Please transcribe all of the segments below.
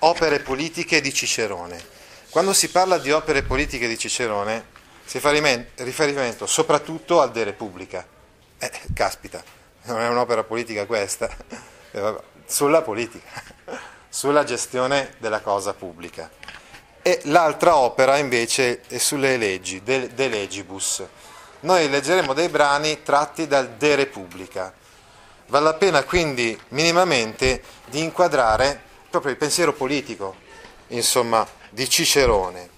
Opere politiche di Cicerone. Quando si parla di opere politiche di Cicerone si fa riferimento soprattutto al De Repubblica. Eh, caspita, non è un'opera politica questa, sulla politica, sulla gestione della cosa pubblica. E l'altra opera invece è sulle leggi, De, De Legibus. Noi leggeremo dei brani tratti dal De Repubblica. Vale la pena quindi minimamente di inquadrare proprio il pensiero politico, insomma, di Cicerone.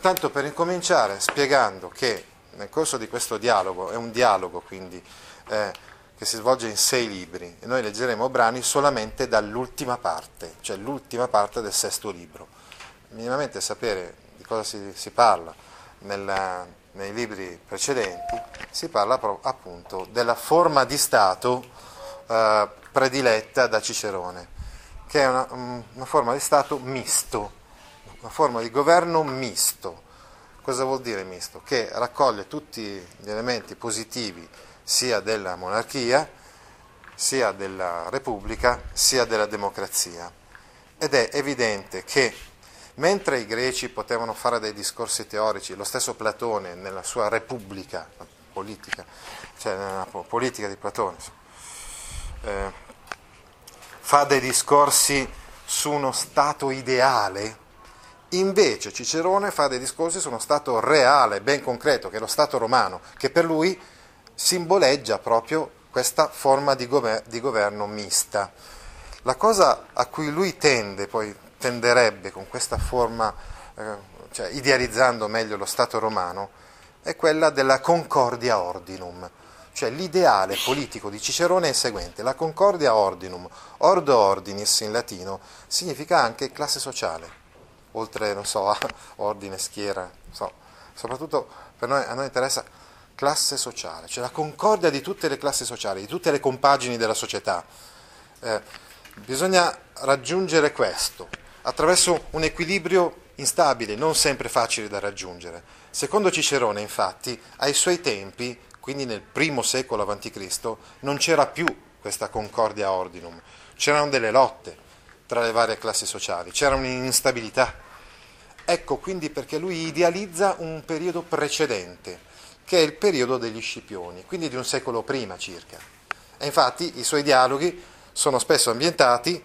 Tanto per incominciare spiegando che nel corso di questo dialogo, è un dialogo quindi eh, che si svolge in sei libri, e noi leggeremo brani solamente dall'ultima parte, cioè l'ultima parte del sesto libro minimamente sapere di cosa si, si parla nella, nei libri precedenti, si parla appunto della forma di Stato eh, prediletta da Cicerone, che è una, una forma di Stato misto, una forma di governo misto. Cosa vuol dire misto? Che raccoglie tutti gli elementi positivi sia della monarchia, sia della repubblica, sia della democrazia. Ed è evidente che Mentre i greci potevano fare dei discorsi teorici, lo stesso Platone nella sua Repubblica politica, cioè nella politica di Platone, eh, fa dei discorsi su uno stato ideale, invece Cicerone fa dei discorsi su uno stato reale, ben concreto, che è lo stato romano, che per lui simboleggia proprio questa forma di, gover- di governo mista. La cosa a cui lui tende poi tenderebbe con questa forma, eh, cioè idealizzando meglio lo Stato romano, è quella della concordia ordinum. Cioè l'ideale politico di Cicerone è il seguente, la concordia ordinum, ordo ordinis in latino, significa anche classe sociale, oltre, so, a ordine, schiera, so. soprattutto noi, a noi interessa classe sociale, cioè la concordia di tutte le classi sociali, di tutte le compagini della società. Eh, bisogna raggiungere questo, attraverso un equilibrio instabile, non sempre facile da raggiungere. Secondo Cicerone, infatti, ai suoi tempi, quindi nel primo secolo a.C., non c'era più questa concordia ordinum, c'erano delle lotte tra le varie classi sociali, c'era un'instabilità. Ecco quindi perché lui idealizza un periodo precedente, che è il periodo degli Scipioni, quindi di un secolo prima circa. E infatti i suoi dialoghi sono spesso ambientati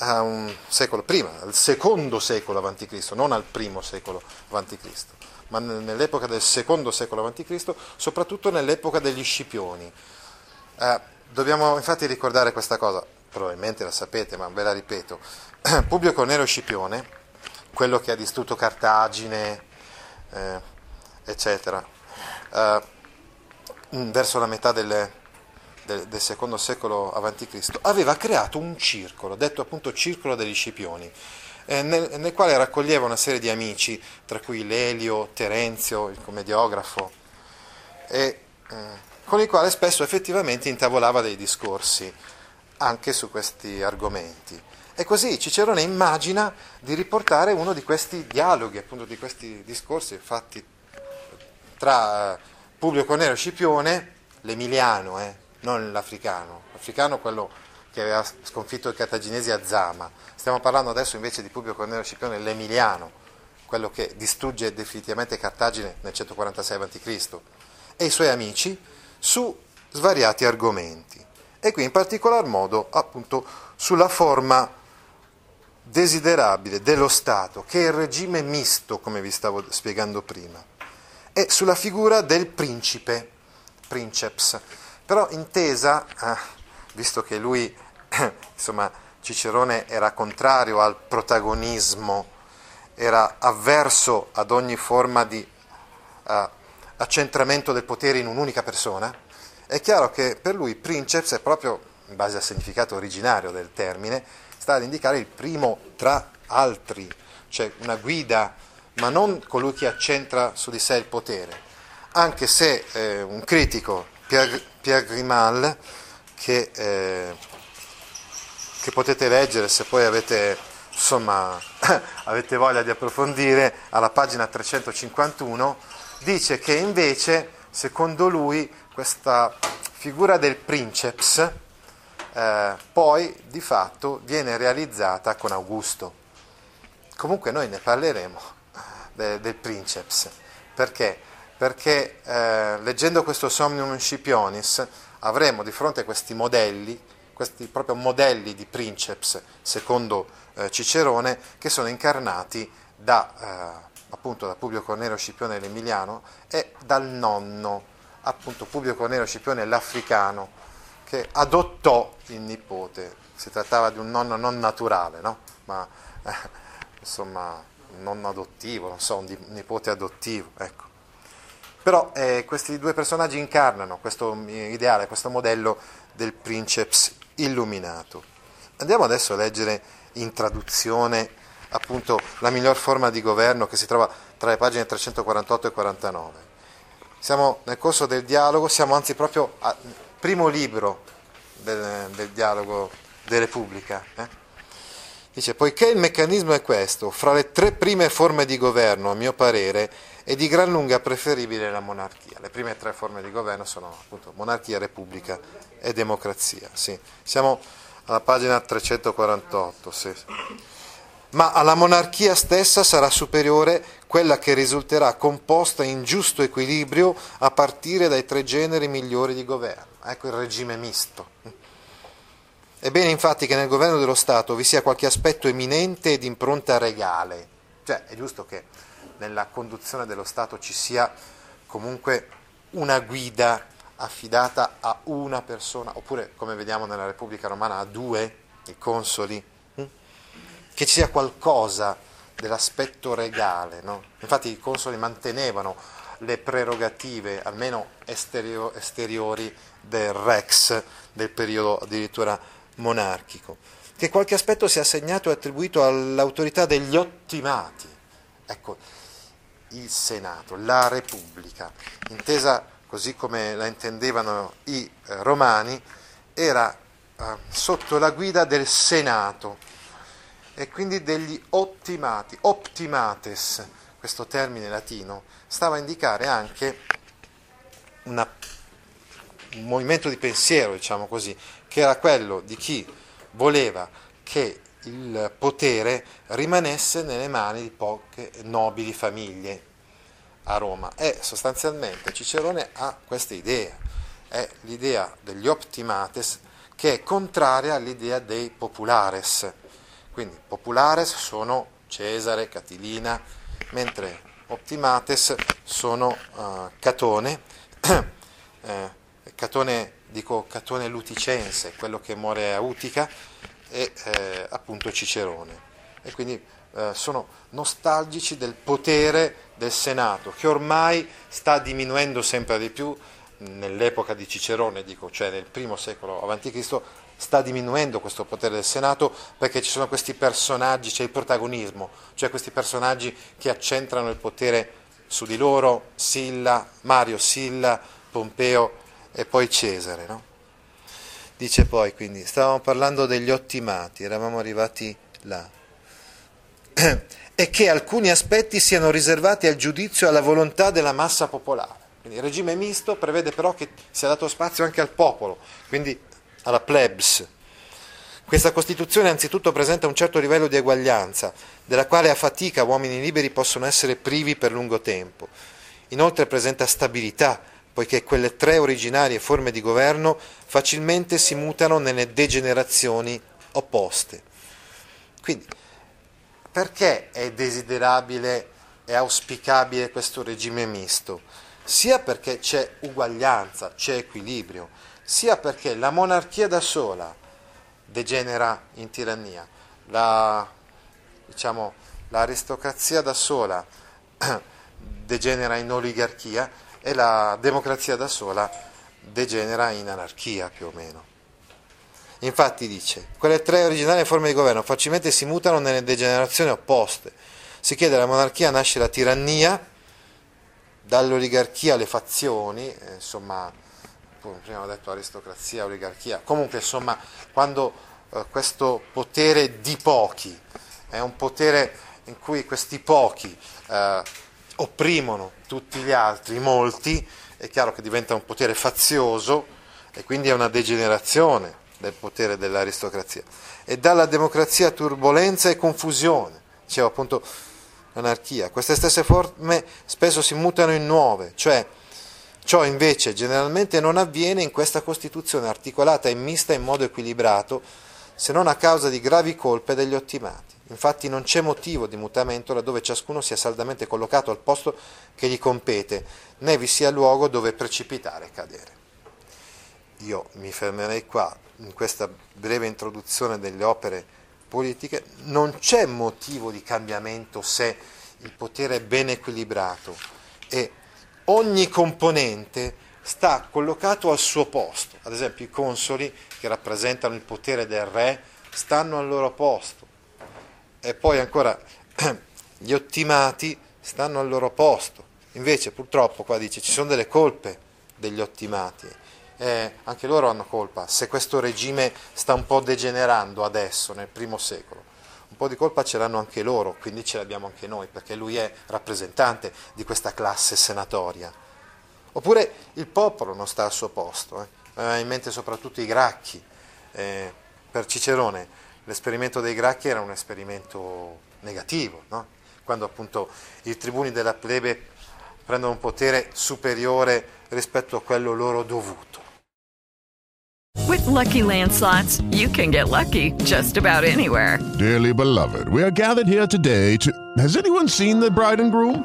a un secolo prima, al secondo secolo a.C., non al primo secolo a.C., ma nell'epoca del secondo secolo a.C., soprattutto nell'epoca degli Scipioni. Eh, dobbiamo infatti ricordare questa cosa, probabilmente la sapete, ma ve la ripeto. Publio Cornelio Scipione, quello che ha distrutto Cartagine, eh, eccetera, eh, verso la metà delle, del, del secondo secolo a.C., aveva creato un circolo, detto appunto Circolo degli Scipioni, eh, nel, nel, quale raccoglieva una serie di amici, tra cui Lelio, Terenzio, il commediografo, e, eh, con il quale spesso effettivamente intavolava dei discorsi anche su questi argomenti. E così Cicerone immagina di riportare uno di questi dialoghi, appunto di questi discorsi fatti tra eh, Publio Cornelio Scipione, l'Emiliano, eh, non l'africano, l'africano quello che aveva sconfitto i cartaginesi a Zama, stiamo parlando adesso invece di Publio Cornelio Scipione, l'emiliano, quello che distrugge definitivamente Cartagine nel 146 a.C., e i suoi amici su svariati argomenti, e qui in particolar modo appunto sulla forma desiderabile dello Stato, che è il regime misto, come vi stavo spiegando prima, e sulla figura del principe, princeps, però intesa, eh, visto che lui, insomma, Cicerone era contrario al protagonismo, era avverso ad ogni forma di uh, accentramento del potere in un'unica persona, è chiaro che per lui princeps è proprio, in base al significato originario del termine, sta ad indicare il primo tra altri, cioè una guida, ma non colui che accentra su di sé il potere, anche se eh, un critico, Pierre, Pierre Grimal, che, eh, che, potete leggere se poi avete, insomma, avete voglia di approfondire, alla pagina 351, dice che invece, secondo lui, questa figura del princeps eh, poi di fatto viene realizzata con Augusto. Comunque noi ne parleremo de, del princeps. Perché? Perché eh, leggendo questo Somnium Scipionis avremo di fronte questi modelli, questi proprio modelli di princeps, secondo eh, Cicerone, che sono incarnati da, eh, appunto, da Publio Cornelio Scipione l'Emiliano e dal nonno, appunto Publio Cornelio Scipione l'Africano, che adottò il nipote. Si trattava di un nonno non naturale, no? ma eh, insomma un nonno adottivo, non so, un nipote adottivo. Ecco. Però eh, questi due personaggi incarnano questo ideale, questo modello del princeps illuminato. Andiamo adesso a leggere in traduzione appunto la miglior forma di governo che si trova tra le pagine 348 e 49. Siamo nel corso del dialogo, siamo anzi proprio al primo libro del, del dialogo de Repubblica. Eh? Dice, poiché il meccanismo è questo, fra le tre prime forme di governo, a mio parere, è di gran lunga preferibile la monarchia. Le prime tre forme di governo sono appunto monarchia, repubblica e democrazia. Sì. Siamo alla pagina 348. Sì. Ma alla monarchia stessa sarà superiore quella che risulterà composta in giusto equilibrio a partire dai tre generi migliori di governo. Ecco il regime misto. È bene infatti che nel governo dello Stato vi sia qualche aspetto eminente ed impronta regale, cioè è giusto che nella conduzione dello Stato ci sia comunque una guida affidata a una persona, oppure come vediamo nella Repubblica Romana a due, i consoli, hm? che ci sia qualcosa dell'aspetto regale. No? Infatti i consoli mantenevano le prerogative, almeno esteriori, del Rex del periodo addirittura monarchico, che qualche aspetto sia assegnato e attribuito all'autorità degli ottimati. Ecco, il Senato, la Repubblica, intesa così come la intendevano i eh, romani, era eh, sotto la guida del Senato e quindi degli ottimati, optimates, questo termine latino, stava a indicare anche una, un movimento di pensiero, diciamo così, che era quello di chi voleva che il potere rimanesse nelle mani di poche nobili famiglie a Roma. E sostanzialmente Cicerone ha questa idea, è l'idea degli optimates che è contraria all'idea dei populares. Quindi populares sono Cesare, Catilina, mentre optimates sono uh, Catone, eh, Catone dico Catone Luticense, quello che muore a Utica, e eh, appunto Cicerone. E quindi eh, sono nostalgici del potere del Senato, che ormai sta diminuendo sempre di più nell'epoca di Cicerone, dico, cioè nel primo secolo a.C., sta diminuendo questo potere del Senato perché ci sono questi personaggi, c'è il protagonismo, cioè questi personaggi che accentrano il potere su di loro, Silla, Mario Silla, Pompeo e poi Cesare. No? Dice poi, quindi, stavamo parlando degli ottimati, eravamo arrivati là. e che alcuni aspetti siano riservati al giudizio e alla volontà della massa popolare. Quindi il regime misto prevede però che sia dato spazio anche al popolo, quindi alla plebs. Questa Costituzione anzitutto presenta un certo livello di eguaglianza, della quale a fatica uomini liberi possono essere privi per lungo tempo. Inoltre presenta stabilità, poiché quelle tre originarie forme di governo facilmente si mutano nelle degenerazioni opposte. Quindi, perché è desiderabile e auspicabile questo regime misto? Sia perché c'è uguaglianza, c'è equilibrio, sia perché la monarchia da sola degenera in tirannia, la, diciamo, l'aristocrazia da sola degenera in oligarchia e la democrazia da sola degenera in anarchia più o meno. Infatti dice, quelle tre originarie forme di governo facilmente si mutano nelle degenerazioni opposte. Si chiede alla monarchia nasce la tirannia, dall'oligarchia alle fazioni, eh, insomma, prima ho detto aristocrazia, oligarchia, comunque insomma, quando eh, questo potere di pochi è un potere in cui questi pochi eh, opprimono tutti gli altri, molti, è chiaro che diventa un potere fazioso e quindi è una degenerazione del potere dell'aristocrazia. E dalla democrazia turbolenza e confusione, dicevo appunto l'anarchia. Queste stesse forme spesso si mutano in nuove, cioè ciò invece generalmente non avviene in questa Costituzione articolata e mista in modo equilibrato, se non a causa di gravi colpe degli ottimati. Infatti non c'è motivo di mutamento laddove ciascuno sia saldamente collocato al posto che gli compete, né vi sia luogo dove precipitare e cadere. Io mi fermerei qua in questa breve introduzione delle opere politiche. Non c'è motivo di cambiamento se il potere è ben equilibrato e ogni componente sta collocato al suo posto. Ad esempio i consoli che rappresentano il potere del re stanno al loro posto e poi ancora gli ottimati stanno al loro posto. Invece purtroppo qua dice ci sono delle colpe degli ottimati eh, anche loro hanno colpa se questo regime sta un po' degenerando adesso, nel primo secolo. Un po' di colpa ce l'hanno anche loro, quindi ce l'abbiamo anche noi, perché lui è rappresentante di questa classe senatoria. Oppure il popolo non sta al suo posto, eh. aveva in mente soprattutto i gracchi. Eh, per Cicerone l'esperimento dei gracchi era un esperimento negativo, no? quando appunto i tribuni della plebe prendono un potere superiore rispetto a quello loro dovuto. With lucky landslots, you can get lucky just about anywhere. Dearly beloved, we are gathered here today to. Has anyone seen the bride and groom?